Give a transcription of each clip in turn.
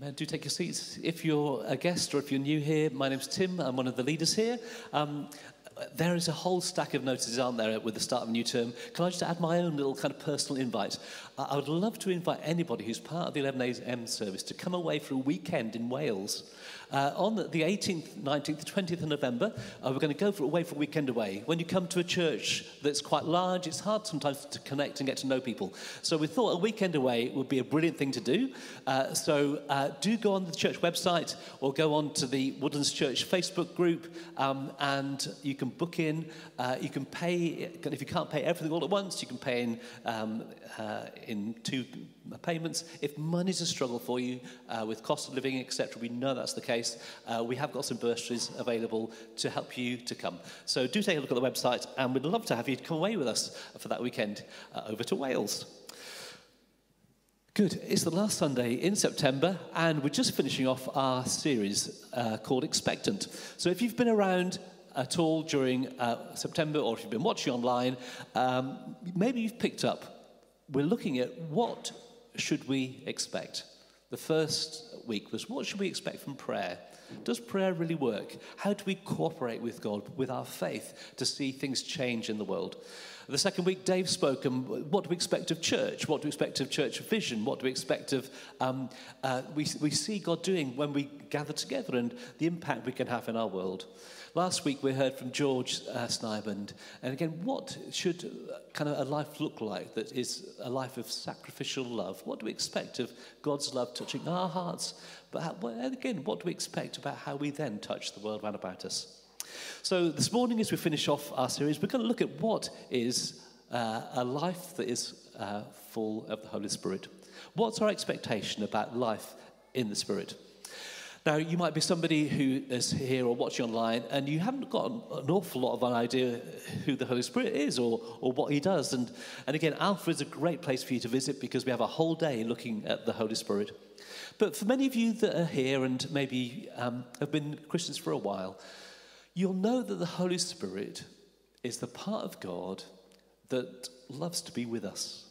Do take your seats. If you're a guest or if you're new here, my name's Tim. I'm one of the leaders here. Um, there is a whole stack of notices, aren't there, with the start of a new term. Can I just add my own little kind of personal invite? I would love to invite anybody who's part of the 11 a.m. service to come away for a weekend in Wales. Uh, on the 18th, 19th, 20th of November, uh, we're going to go for, away for a weekend away. When you come to a church that's quite large, it's hard sometimes to connect and get to know people. So we thought a weekend away would be a brilliant thing to do. Uh, so uh, do go on the church website or go on to the Woodlands Church Facebook group um, and you can book in. Uh, you can pay, if you can't pay everything all at once, you can pay in, um, uh, in two payments. If money's a struggle for you uh, with cost of living, etc., we know that's the case. Uh, we have got some bursaries available to help you to come. So do take a look at the website, and we'd love to have you come away with us for that weekend uh, over to Wales. Good. It's the last Sunday in September, and we're just finishing off our series uh, called Expectant. So if you've been around at all during uh, September, or if you've been watching online, um, maybe you've picked up. We're looking at what should we expect? The first week was what should we expect from prayer? Does prayer really work? How do we cooperate with God, with our faith, to see things change in the world? The second week, Dave spoke, and what do we expect of church? What do we expect of church vision? What do we expect of um, uh, we, we see God doing when we gather together and the impact we can have in our world? Last week we heard from George uh, and again, what should uh, kind of a life look like that is a life of sacrificial love? What do we expect of God's love touching our hearts? But how, again, what do we expect about how we then touch the world around about us? So this morning, as we finish off our series, we're going to look at what is uh, a life that is uh, full of the Holy Spirit. What's our expectation about life in the Spirit? Now, you might be somebody who is here or watching online, and you haven't got an, awful lot of an idea who the Holy Spirit is or, or what He does. And, and again, Alpha is a great place for you to visit because we have a whole day looking at the Holy Spirit. But for many of you that are here and maybe um, have been Christians for a while, you'll know that the Holy Spirit is the part of God that loves to be with us.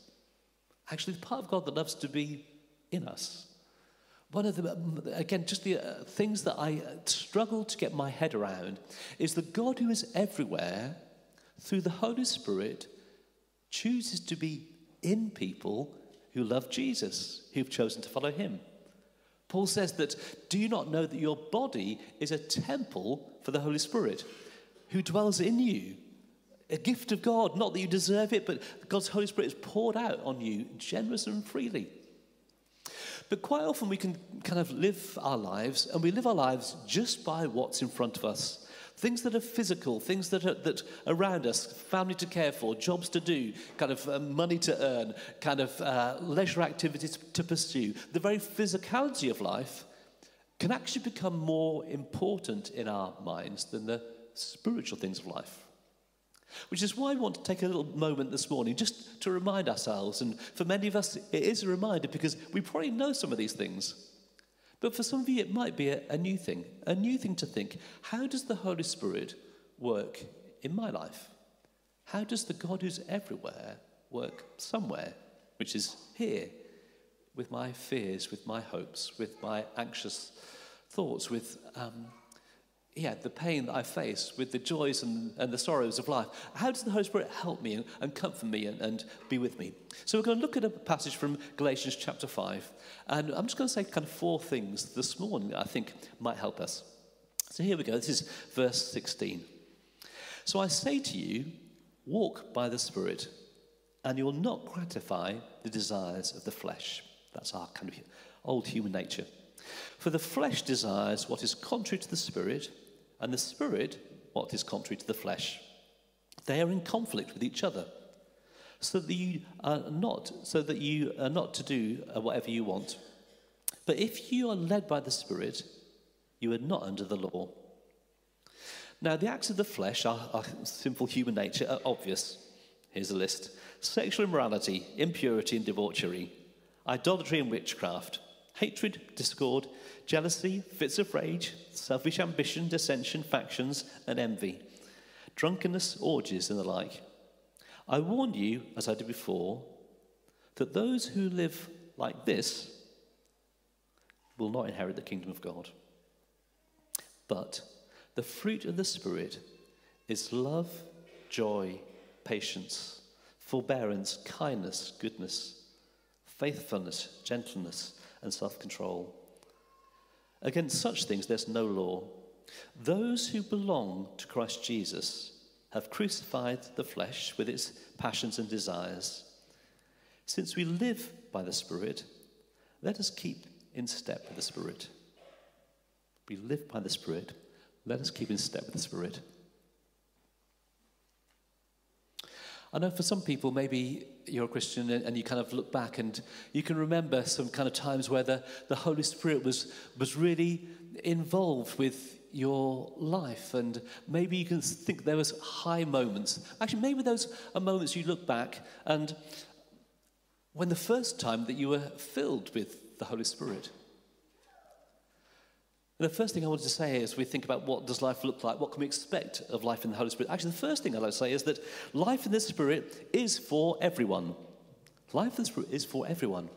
Actually, the part of God that loves to be in us. One of the, again, just the uh, things that I uh, struggle to get my head around is that God, who is everywhere, through the Holy Spirit, chooses to be in people who love Jesus, who've chosen to follow him. Paul says that, do you not know that your body is a temple for the Holy Spirit who dwells in you? A gift of God, not that you deserve it, but God's Holy Spirit is poured out on you generously and freely. But quite often we can kind of live our lives, and we live our lives just by what's in front of us. Things that are physical, things that are that around us, family to care for, jobs to do, kind of uh, money to earn, kind of uh, leisure activities to pursue. The very physicality of life can actually become more important in our minds than the spiritual things of life. Which is why I want to take a little moment this morning just to remind ourselves. And for many of us, it is a reminder because we probably know some of these things. But for some of you, it might be a, a new thing, a new thing to think how does the Holy Spirit work in my life? How does the God who's everywhere work somewhere, which is here, with my fears, with my hopes, with my anxious thoughts, with um, yeah, the pain that I face, with the joys and, and the sorrows of life. How does the Holy Spirit help me and, and comfort me and, and be with me? So we're going to look at a passage from Galatians chapter 5. And I'm just going to say kind of four things this morning that I think might help us. So here we go. This is verse 16. So I say to you, walk by the Spirit, and you will not gratify the desires of the flesh. That's our kind of old human nature. For the flesh desires what is contrary to the Spirit and the spirit what is contrary to the flesh. They are in conflict with each other, so that you are not so that you are not to do uh, whatever you want. But if you are led by the Spirit, you are not under the law. Now, the acts of the flesh, our, simple human nature, are obvious. Here's a list sexual immorality, impurity and debauchery, idolatry and witchcraft, hatred, discord, jealousy, fits of rage, selfish ambition, dissension, factions, and envy, drunkenness, orgies, and the like. I warn you, as I did before, that those who live like this will not inherit the kingdom of God. But the fruit of the Spirit is love, joy, patience, forbearance, kindness, goodness, faithfulness, gentleness, and self control. Against such things there's no law. Those who belong to Christ Jesus have crucified the flesh with its passions and desires. Since we live by the Spirit, let us keep in step with the Spirit. We live by the Spirit, let us keep in step with the Spirit. I know for some people, maybe you're a Christian and you kind of look back and you can remember some kind of times where the, the Holy Spirit was, was really involved with your life. And maybe you can think there was high moments. Actually, maybe those are moments you look back and when the first time that you were filled with the Holy Spirit. The first thing I wanted to say is we think about what does life look like, what can we expect of life in the Holy Spirit? Actually, the first thing I'd like to say is that life in the Spirit is for everyone. Life in the Spirit is for everyone.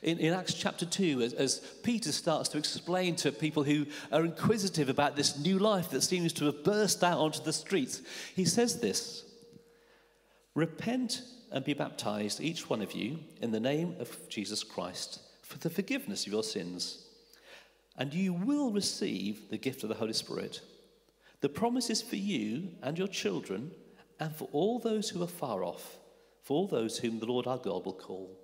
In, in Acts chapter 2, as, as Peter starts to explain to people who are inquisitive about this new life that seems to have burst out onto the streets, he says this Repent and be baptized, each one of you, in the name of Jesus Christ, for the forgiveness of your sins and you will receive the gift of the Holy Spirit. The promise is for you and your children, and for all those who are far off, for all those whom the Lord our God will call.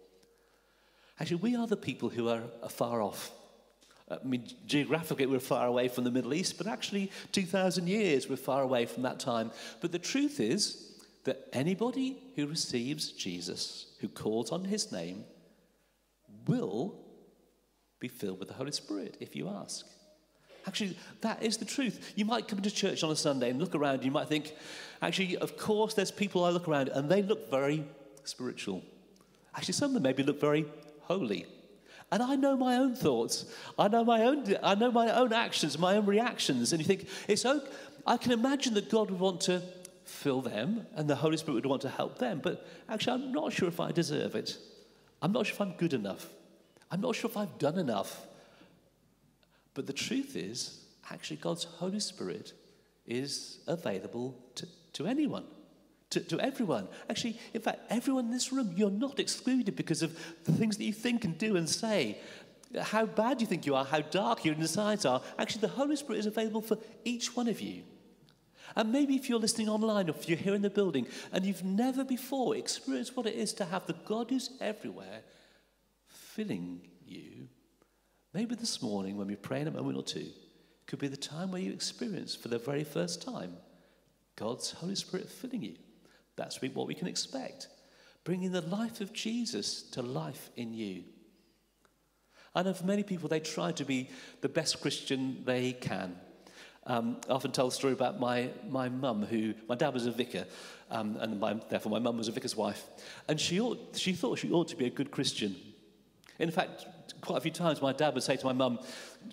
Actually, we are the people who are far off. I mean, geographically, we're far away from the Middle East, but actually, 2,000 years we're far away from that time. But the truth is that anybody who receives Jesus, who calls on his name, will be filled with the Holy Spirit if you ask. Actually, that is the truth. You might come to church on a Sunday and look around, you might think, actually, of course, there's people I look around and they look very spiritual. Actually, some of them maybe look very holy. And I know my own thoughts. I know my own, I know my own actions, my own reactions. And you think, it's okay. I can imagine that God would want to fill them and the Holy Spirit would want to help them. But actually, I'm not sure if I deserve it. I'm not sure if I'm good enough. I'm not sure if I've done enough. But the truth is, actually, God's Holy Spirit is available to, to anyone, to, to everyone. Actually, in fact, everyone in this room, you're not excluded because of the things that you think and do and say. How bad you think you are, how dark your insides are. Actually, the Holy Spirit is available for each one of you. And maybe if you're listening online or if you're here in the building and you've never before experienced what it is to have the God who's everywhere filling you, maybe this morning when we pray in a moment or two, could be the time where you experience for the very first time God's Holy Spirit filling you. That's what we can expect, bringing the life of Jesus to life in you. I know for many people, they try to be the best Christian they can. Um, I often tell the story about my, my mum, who, my dad was a vicar, um, and my, therefore my mum was a vicar's wife. And she, ought, she thought she ought to be a good Christian. In fact, quite a few times my dad would say to my mum,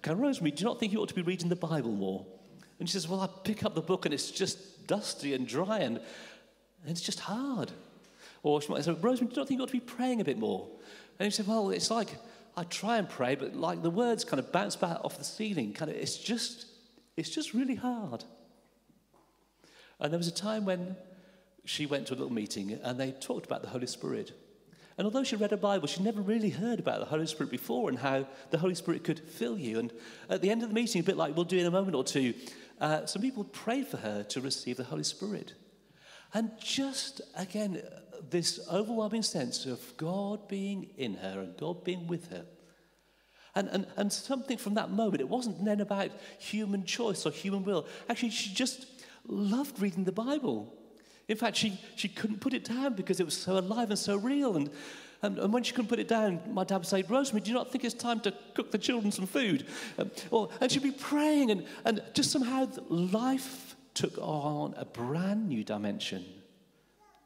Can Rosemary, do you not think you ought to be reading the Bible more? And she says, Well, I pick up the book and it's just dusty and dry and, and it's just hard. Or she might say, Rosemary, do you not think you ought to be praying a bit more? And he said, Well, it's like I try and pray, but like the words kind of bounce back off the ceiling. Kind of, it's just, it's just really hard. And there was a time when she went to a little meeting and they talked about the Holy Spirit. And although she read a Bible, she'd never really heard about the Holy Spirit before and how the Holy Spirit could fill you. And at the end of the meeting, a bit like we'll do in a moment or two, uh, some people prayed for her to receive the Holy Spirit. And just again, this overwhelming sense of God being in her and God being with her. And, and, and something from that moment, it wasn't then about human choice or human will. Actually, she just loved reading the Bible. In fact, she, she couldn't put it down because it was so alive and so real. And, and, and when she couldn't put it down, my dad would say, Rosemary, do you not think it's time to cook the children some food? Um, or, and she'd be praying, and, and just somehow life took on a brand new dimension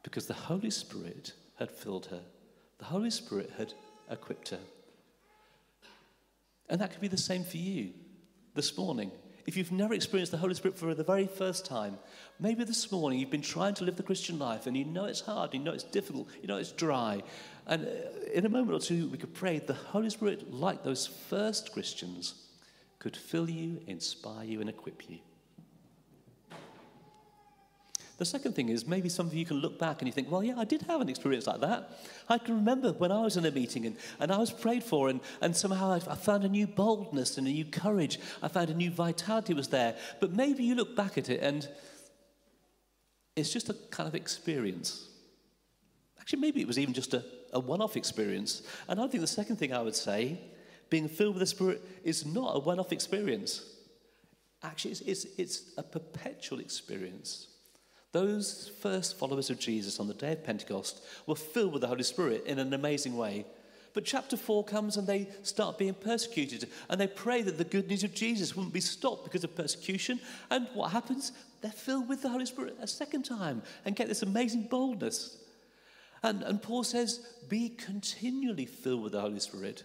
because the Holy Spirit had filled her, the Holy Spirit had equipped her. And that could be the same for you this morning. If you've never experienced the Holy Spirit for the very first time, maybe this morning you've been trying to live the Christian life and you know it's hard, you know it's difficult, you know it's dry. And uh, in a moment or two, we could pray the Holy Spirit, like those first Christians, could fill you, inspire you, and equip you. The second thing is maybe some of you can look back and you think, well, yeah, I did have an experience like that. I can remember when I was in a meeting and, and I was prayed for, and, and somehow I, I found a new boldness and a new courage. I found a new vitality was there. But maybe you look back at it and it's just a kind of experience. Actually, maybe it was even just a, a one off experience. And I think the second thing I would say, being filled with the Spirit, is not a one off experience. Actually, it's, it's, it's a perpetual experience. Those first followers of Jesus on the day of Pentecost were filled with the Holy Spirit in an amazing way. But chapter 4 comes and they start being persecuted and they pray that the good news of Jesus wouldn't be stopped because of persecution. And what happens? They're filled with the Holy Spirit a second time and get this amazing boldness. And, and Paul says, be continually filled with the Holy Spirit.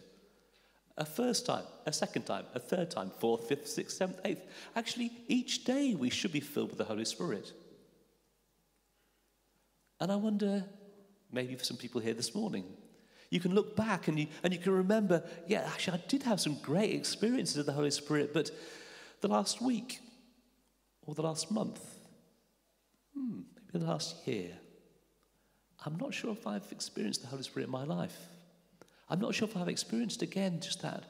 A first time, a second time, a third time, fourth, fifth, sixth, seventh, eighth. Actually, each day we should be filled with the Holy Spirit. And I wonder, maybe for some people here this morning, you can look back and you, and you can remember, yeah, actually, I did have some great experiences of the Holy Spirit, but the last week or the last month, hmm, maybe the last year, I'm not sure if I've experienced the Holy Spirit in my life. I'm not sure if I've experienced again just that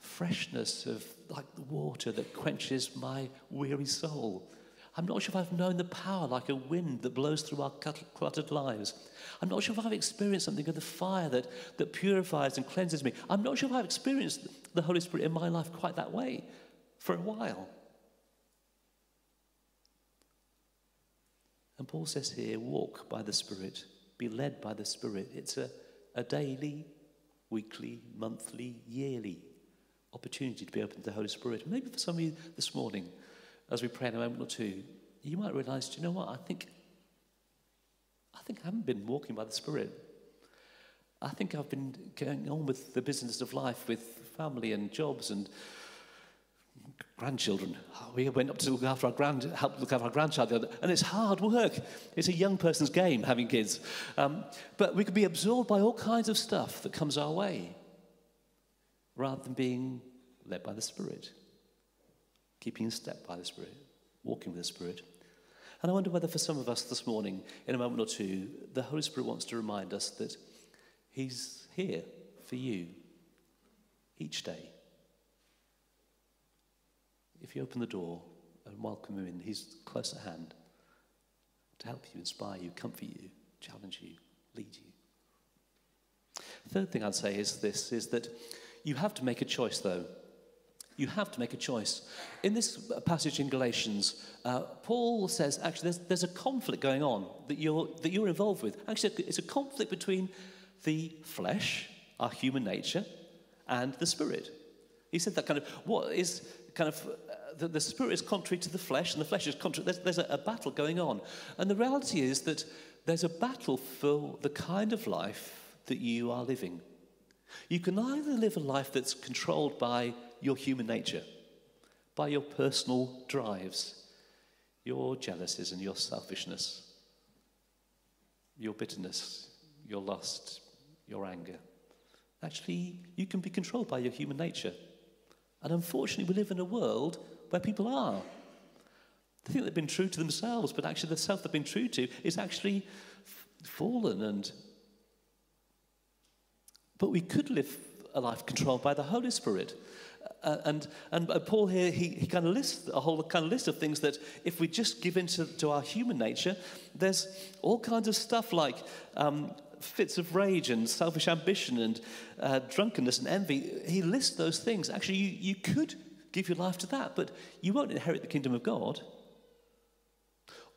freshness of like the water that quenches my weary soul I'm not sure if I've known the power like a wind that blows through our cluttered lives. I'm not sure if I've experienced something of the fire that, that purifies and cleanses me. I'm not sure if I've experienced the Holy Spirit in my life quite that way for a while. And Paul says here walk by the Spirit, be led by the Spirit. It's a, a daily, weekly, monthly, yearly opportunity to be open to the Holy Spirit. Maybe for some of you this morning, as we pray in a moment or two, you might realize, do you know what? I think, I think I haven't been walking by the Spirit. I think I've been going on with the business of life, with family and jobs and grandchildren. We went up to look after our grand, help look after our grandchild the other, and it's hard work. It's a young person's game having kids, um, but we could be absorbed by all kinds of stuff that comes our way, rather than being led by the Spirit keeping in step by the Spirit, walking with the Spirit. And I wonder whether for some of us this morning, in a moment or two, the Holy Spirit wants to remind us that He's here for you each day. If you open the door and welcome Him in, He's close at hand to help you, inspire you, comfort you, challenge you, lead you. Third thing I'd say is this is that you have to make a choice though. You have to make a choice. In this passage in Galatians, uh, Paul says actually there's, there's a conflict going on that you're, that you're involved with. Actually, it's a conflict between the flesh, our human nature, and the spirit. He said that kind of what is kind of uh, the, the, spirit is contrary to the flesh, and the flesh is contrary. There's, there's a, a battle going on. And the reality is that there's a battle for the kind of life that you are living. You can either live a life that's controlled by your human nature, by your personal drives, your jealousies and your selfishness, your bitterness, your lust, your anger. Actually, you can be controlled by your human nature. And unfortunately, we live in a world where people are. They think they've been true to themselves, but actually, the self they've been true to is actually fallen. And but we could live a life controlled by the Holy Spirit. Uh, and, and Paul here, he, he kind of lists a whole kind of list of things that if we just give into to our human nature, there's all kinds of stuff like um, fits of rage and selfish ambition and uh, drunkenness and envy. He lists those things. Actually, you, you could give your life to that, but you won't inherit the kingdom of God.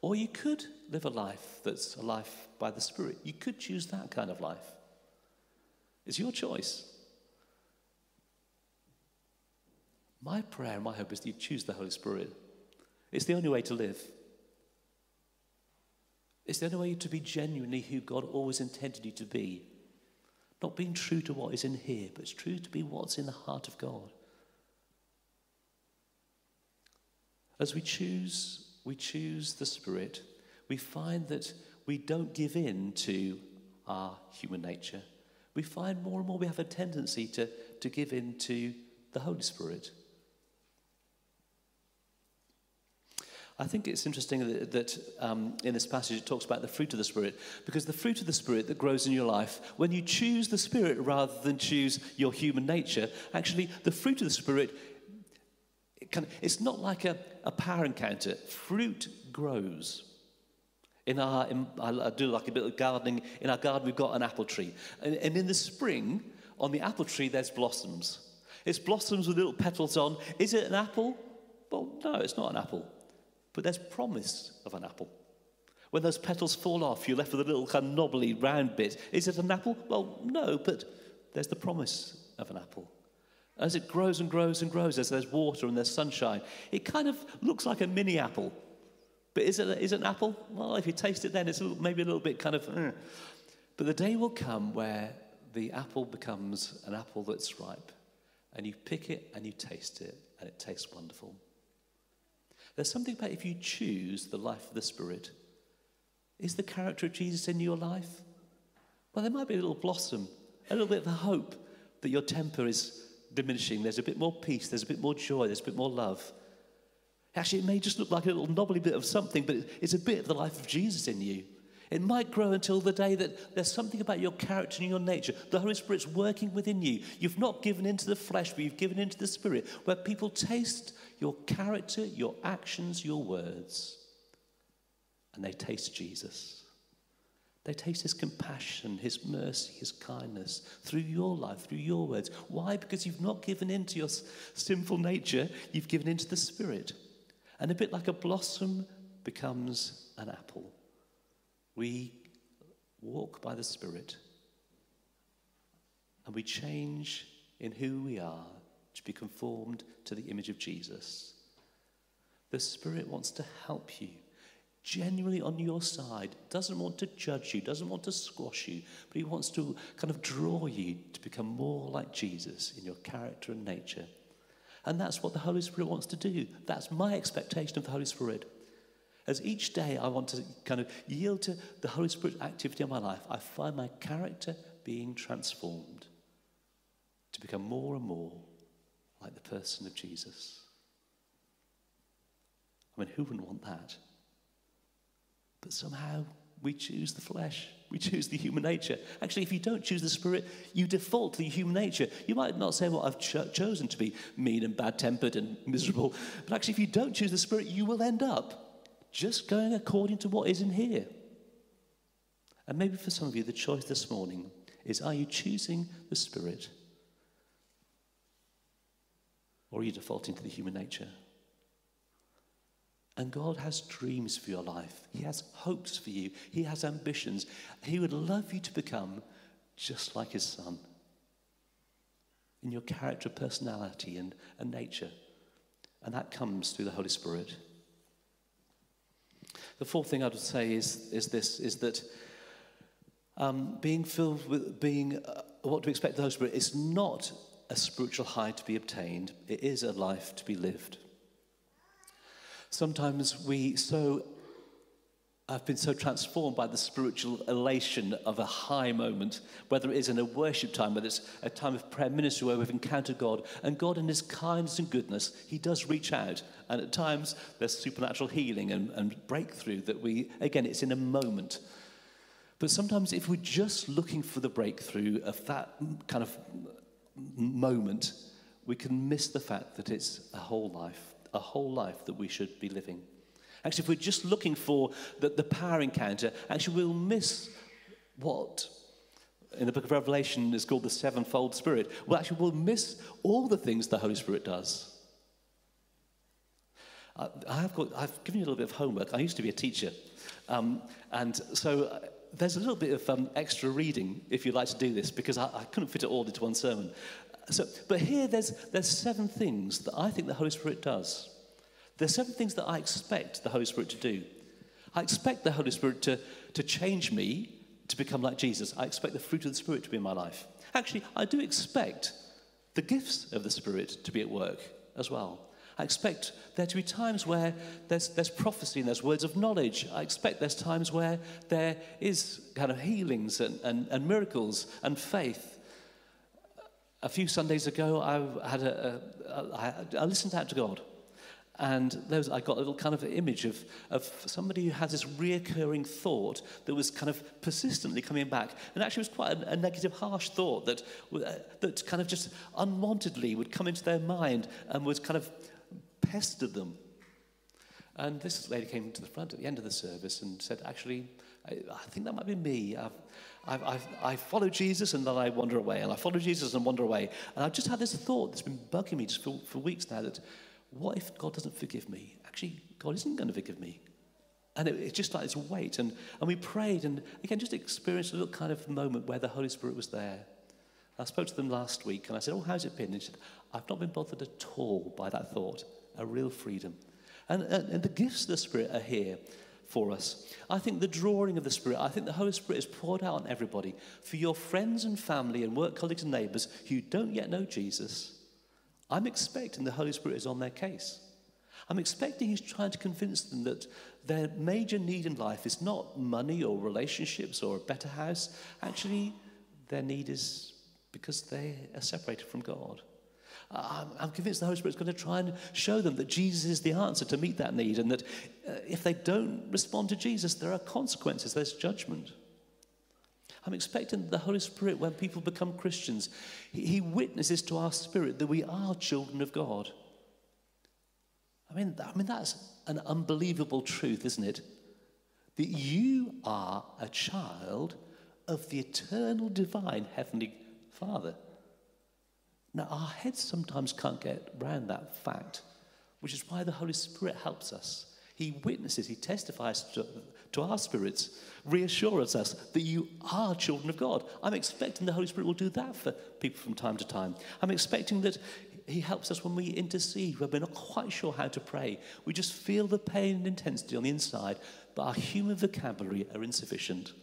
Or you could live a life that's a life by the Spirit. You could choose that kind of life. It's your choice. My prayer and my hope is that you choose the Holy Spirit. It's the only way to live. It's the only way to be genuinely who God always intended you to be. Not being true to what is in here, but it's true to be what's in the heart of God. As we choose, we choose the Spirit, we find that we don't give in to our human nature. We find more and more we have a tendency to, to give in to the Holy Spirit. I think it's interesting that, that um, in this passage it talks about the fruit of the Spirit, because the fruit of the Spirit that grows in your life, when you choose the Spirit rather than choose your human nature, actually the fruit of the Spirit, it can, it's not like a, a power encounter. Fruit grows. In our, in, I do like a bit of gardening. In our garden, we've got an apple tree. And, and in the spring, on the apple tree, there's blossoms. It's blossoms with little petals on. Is it an apple? Well, no, it's not an apple but there's promise of an apple. When those petals fall off, you're left with a little kind of knobbly round bit. Is it an apple? Well, no, but there's the promise of an apple. As it grows and grows and grows, as there's water and there's sunshine, it kind of looks like a mini apple. But is it, is it an apple? Well, if you taste it then, it's a little, maybe a little bit kind of. Uh. But the day will come where the apple becomes an apple that's ripe. And you pick it and you taste it, and it tastes wonderful. There's something about if you choose the life of the Spirit. Is the character of Jesus in your life? Well, there might be a little blossom, a little bit of hope that your temper is diminishing. There's a bit more peace, there's a bit more joy, there's a bit more love. Actually, it may just look like a little knobbly bit of something, but it's a bit of the life of Jesus in you. It might grow until the day that there's something about your character and your nature. The Holy Spirit's working within you. You've not given into the flesh, but you've given into the Spirit, where people taste your character, your actions, your words, and they taste Jesus. They taste his compassion, his mercy, his kindness through your life, through your words. Why? Because you've not given in to your sinful nature, you've given into the Spirit. And a bit like a blossom becomes an apple. We walk by the Spirit and we change in who we are to be conformed to the image of Jesus. The Spirit wants to help you, genuinely on your side, doesn't want to judge you, doesn't want to squash you, but He wants to kind of draw you to become more like Jesus in your character and nature. And that's what the Holy Spirit wants to do. That's my expectation of the Holy Spirit. As each day I want to kind of yield to the Holy Spirit activity in my life, I find my character being transformed to become more and more like the person of Jesus. I mean, who wouldn't want that? But somehow we choose the flesh. We choose the human nature. Actually, if you don't choose the spirit, you default to the human nature. You might not say, Well, I've cho- chosen to be mean and bad tempered and miserable. But actually, if you don't choose the spirit, you will end up just going according to what is in here. And maybe for some of you, the choice this morning is are you choosing the spirit or are you defaulting to the human nature? And God has dreams for your life. He has hopes for you. He has ambitions. He would love you to become just like His Son in your character, personality, and, and nature. And that comes through the Holy Spirit. The fourth thing I would say is, is this is that um, being filled with being uh, what to expect the Holy Spirit is not a spiritual high to be obtained, it is a life to be lived. Sometimes we so I've been so transformed by the spiritual elation of a high moment, whether it is in a worship time, whether it's a time of prayer ministry where we've encountered God. And God, in His kindness and goodness, He does reach out. And at times, there's supernatural healing and, and breakthrough that we, again, it's in a moment. But sometimes, if we're just looking for the breakthrough of that kind of moment, we can miss the fact that it's a whole life, a whole life that we should be living. Actually, if we're just looking for the, the power encounter, actually, we'll miss what in the book of Revelation is called the sevenfold Spirit. Well, actually, we'll miss all the things the Holy Spirit does. I, have got, I've given you a little bit of homework. I used to be a teacher. Um, and so there's a little bit of um, extra reading if you'd like to do this because I, I, couldn't fit it all into one sermon. So, but here there's, there's seven things that I think the Holy Spirit does. There's seven things that I expect the Holy Spirit to do. I expect the Holy Spirit to, to change me to become like Jesus. I expect the fruit of the Spirit to be in my life. Actually, I do expect the gifts of the Spirit to be at work as well. I expect there to be times where there's, there's prophecy and there's words of knowledge. I expect there's times where there is kind of healings and, and, and miracles and faith. A few Sundays ago, I, had a, a, a, I listened out to God. And there was, I got a little kind of image of, of somebody who has this reoccurring thought that was kind of persistently coming back. And actually was quite a, a negative, harsh thought that, uh, that kind of just unwantedly would come into their mind and would kind of pester them. And this lady came to the front at the end of the service and said, actually, I, I think that might be me. I've, I've, I've, I follow Jesus and then I wander away. And I follow Jesus and wander away. And I've just had this thought that's been bugging me just for, for weeks now that what if God doesn't forgive me? Actually, God isn't going to forgive me. And it, it's just like this weight. And, and we prayed and again, just experienced a little kind of moment where the Holy Spirit was there. I spoke to them last week and I said, Oh, how's it been? And he said, I've not been bothered at all by that thought. A real freedom. And, and, and the gifts of the Spirit are here for us. I think the drawing of the Spirit, I think the Holy Spirit is poured out on everybody. For your friends and family and work colleagues and neighbours who don't yet know Jesus, I'm expecting the Holy Spirit is on their case. I'm expecting He's trying to convince them that their major need in life is not money or relationships or a better house. Actually, their need is because they are separated from God. I'm convinced the Holy Spirit is going to try and show them that Jesus is the answer to meet that need, and that uh, if they don't respond to Jesus, there are consequences, there's judgment. I'm expecting the Holy Spirit, when people become Christians, He witnesses to our spirit that we are children of God. I mean, I mean, that's an unbelievable truth, isn't it? That you are a child of the eternal, divine, heavenly Father. Now, our heads sometimes can't get around that fact, which is why the Holy Spirit helps us. He witnesses, he testifies to, to our spirits, reassures us that you are children of God. I'm expecting the Holy Spirit will do that for people from time to time. I'm expecting that he helps us when we intercede, when we're not quite sure how to pray. We just feel the pain and intensity on the inside, but our human vocabulary are insufficient.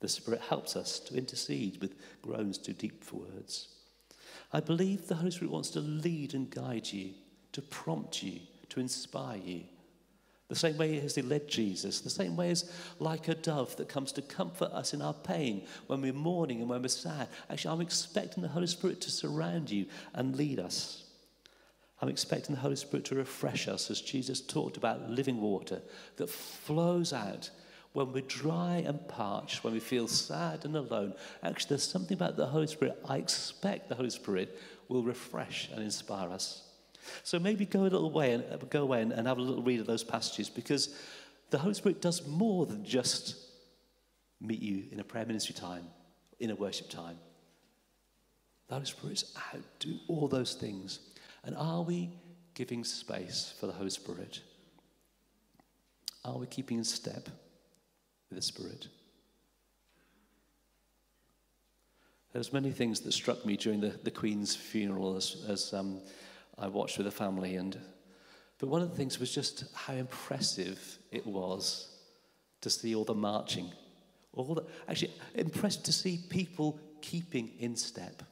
The Spirit helps us to intercede with groans too deep for words. I believe the Holy Spirit wants to lead and guide you, to prompt you, to inspire you. The same way as he led Jesus, the same way as like a dove that comes to comfort us in our pain when we're mourning and when we're sad. Actually, I'm expecting the Holy Spirit to surround you and lead us. I'm expecting the Holy Spirit to refresh us as Jesus talked about living water that flows out when we're dry and parched, when we feel sad and alone. Actually, there's something about the Holy Spirit. I expect the Holy Spirit will refresh and inspire us. So maybe go a little way and uh, go away and, have a little read of those passages because the Holy Spirit does more than just meet you in a prayer ministry time, in a worship time. The Holy Spirit's out, do all those things. And are we giving space for the Holy Spirit? Are we keeping in step the Spirit? There's many things that struck me during the, the Queen's funeral as, as um, I watched with the family. And, but one of the things was just how impressive it was to see all the marching. All the, actually, impressed to see people keeping in step.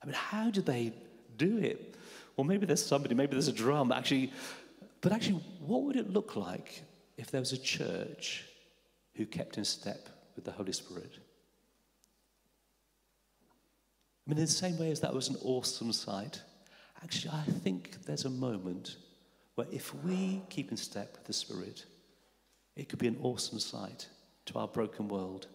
I mean, how do they do it? Well, maybe there's somebody, maybe there's a drum. Actually, but actually, what would it look like if there was a church who kept in step with the Holy Spirit? I mean, in the same way as that was an awesome sight, Actually, I think there's a moment where if we keep in step with the Spirit, it could be an awesome sight to our broken world.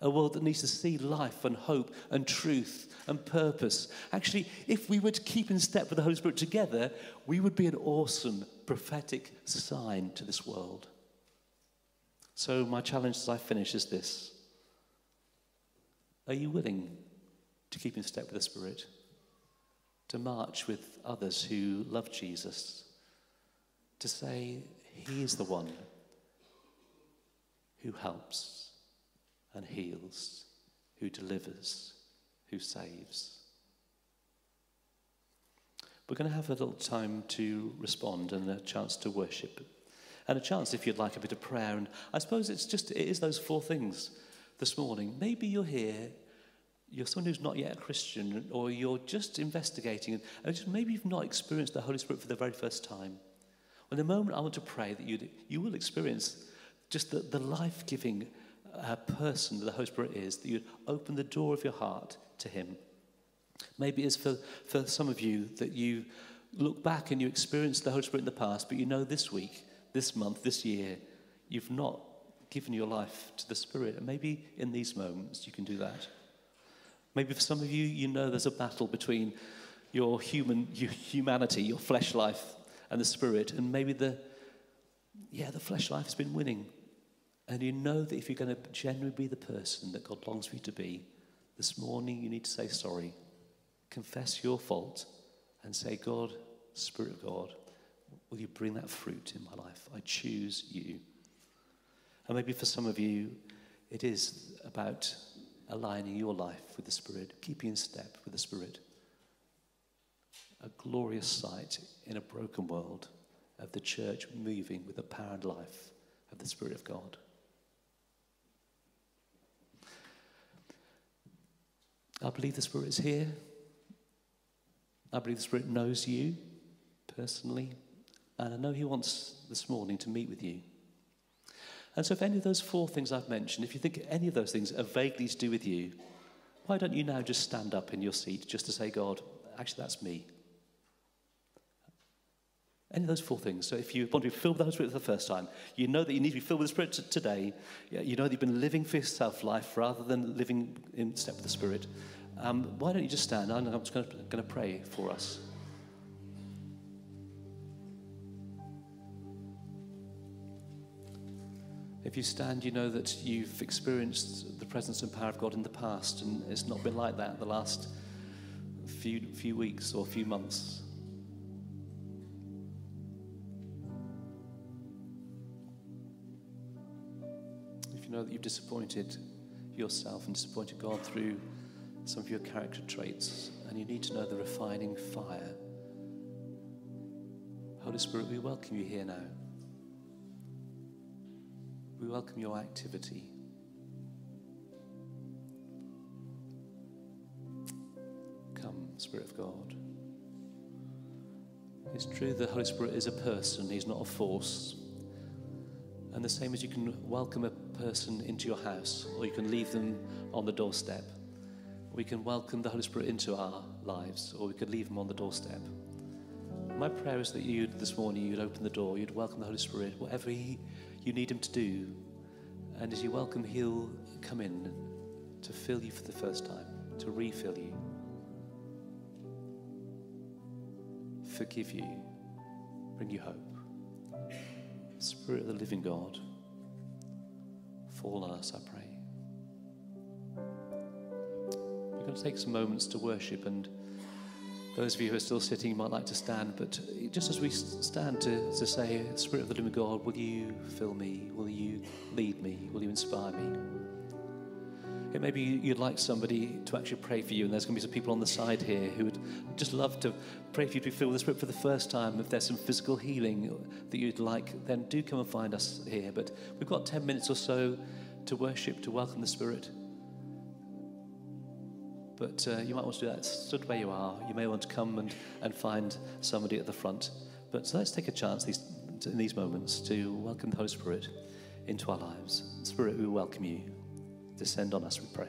A world that needs to see life and hope and truth and purpose. Actually, if we were to keep in step with the Holy Spirit together, we would be an awesome prophetic sign to this world. So, my challenge as I finish is this Are you willing to keep in step with the Spirit? to march with others who love Jesus, to say, He is the one who helps and heals, who delivers, who saves. We're going to have a little time to respond and a chance to worship. And a chance, if you'd like, a bit of prayer. And I suppose it's just, it is those four things this morning. Maybe you're here you're someone who's not yet a Christian, or you're just investigating, and just maybe you've not experienced the Holy Spirit for the very first time. Well, in a moment, I want to pray that you you will experience just the, the life giving uh, person that the Holy Spirit is, that you'd open the door of your heart to Him. Maybe it's for, for some of you that you look back and you experienced the Holy Spirit in the past, but you know this week, this month, this year, you've not given your life to the Spirit. And maybe in these moments you can do that. Maybe for some of you, you know there's a battle between your human your humanity, your flesh life, and the Spirit. And maybe the yeah, the flesh life has been winning. And you know that if you're going to genuinely be the person that God longs for you to be, this morning you need to say sorry, confess your fault, and say, God, Spirit of God, will you bring that fruit in my life? I choose you. And maybe for some of you, it is about aligning your life with the Spirit, keeping in step with the Spirit. A glorious sight in a broken world of the church moving with the power and life of the Spirit of God. I believe the Spirit is here. I believe the Spirit knows you personally. And I know He wants this morning to meet with you. And so, if any of those four things I've mentioned, if you think any of those things are vaguely to do with you, why don't you now just stand up in your seat just to say, God, actually, that's me? Any of those four things. So, if you want to be filled with the Holy Spirit for the first time, you know that you need to be filled with the Spirit today. You know that you've been living for yourself life rather than living in step with the Spirit. Um, why don't you just stand? I'm just going to pray for us. If you stand, you know that you've experienced the presence and power of God in the past, and it's not been like that the last few, few weeks or few months. If you know that you've disappointed yourself and disappointed God through some of your character traits, and you need to know the refining fire. Holy Spirit, we welcome you here now. We welcome your activity. Come, Spirit of God. It's true the Holy Spirit is a person, He's not a force. And the same as you can welcome a person into your house, or you can leave them on the doorstep we can welcome the Holy Spirit into our lives, or we could leave them on the doorstep. My prayer is that you this morning you'd open the door, you'd welcome the Holy Spirit, whatever he, you need him to do. And as you welcome, he'll come in to fill you for the first time, to refill you, forgive you, bring you hope. Spirit of the living God, fall on us, I pray. We're going to take some moments to worship, and those of you who are still sitting might like to stand. But just as we stand to, to say, Spirit of the living God, will you fill me? Will you lead me? Will you inspire me? It may be you'd like somebody to actually pray for you, and there's going to be some people on the side here who would just love to pray for you to be filled with the Spirit for the first time. If there's some physical healing that you'd like, then do come and find us here. But we've got 10 minutes or so to worship, to welcome the Spirit. But uh, you might want to do that stood where you are. You may want to come and, and find somebody at the front. But so let's take a chance these, in these moments to welcome the Holy Spirit into our lives. Spirit, we welcome you. Descend on us, we pray.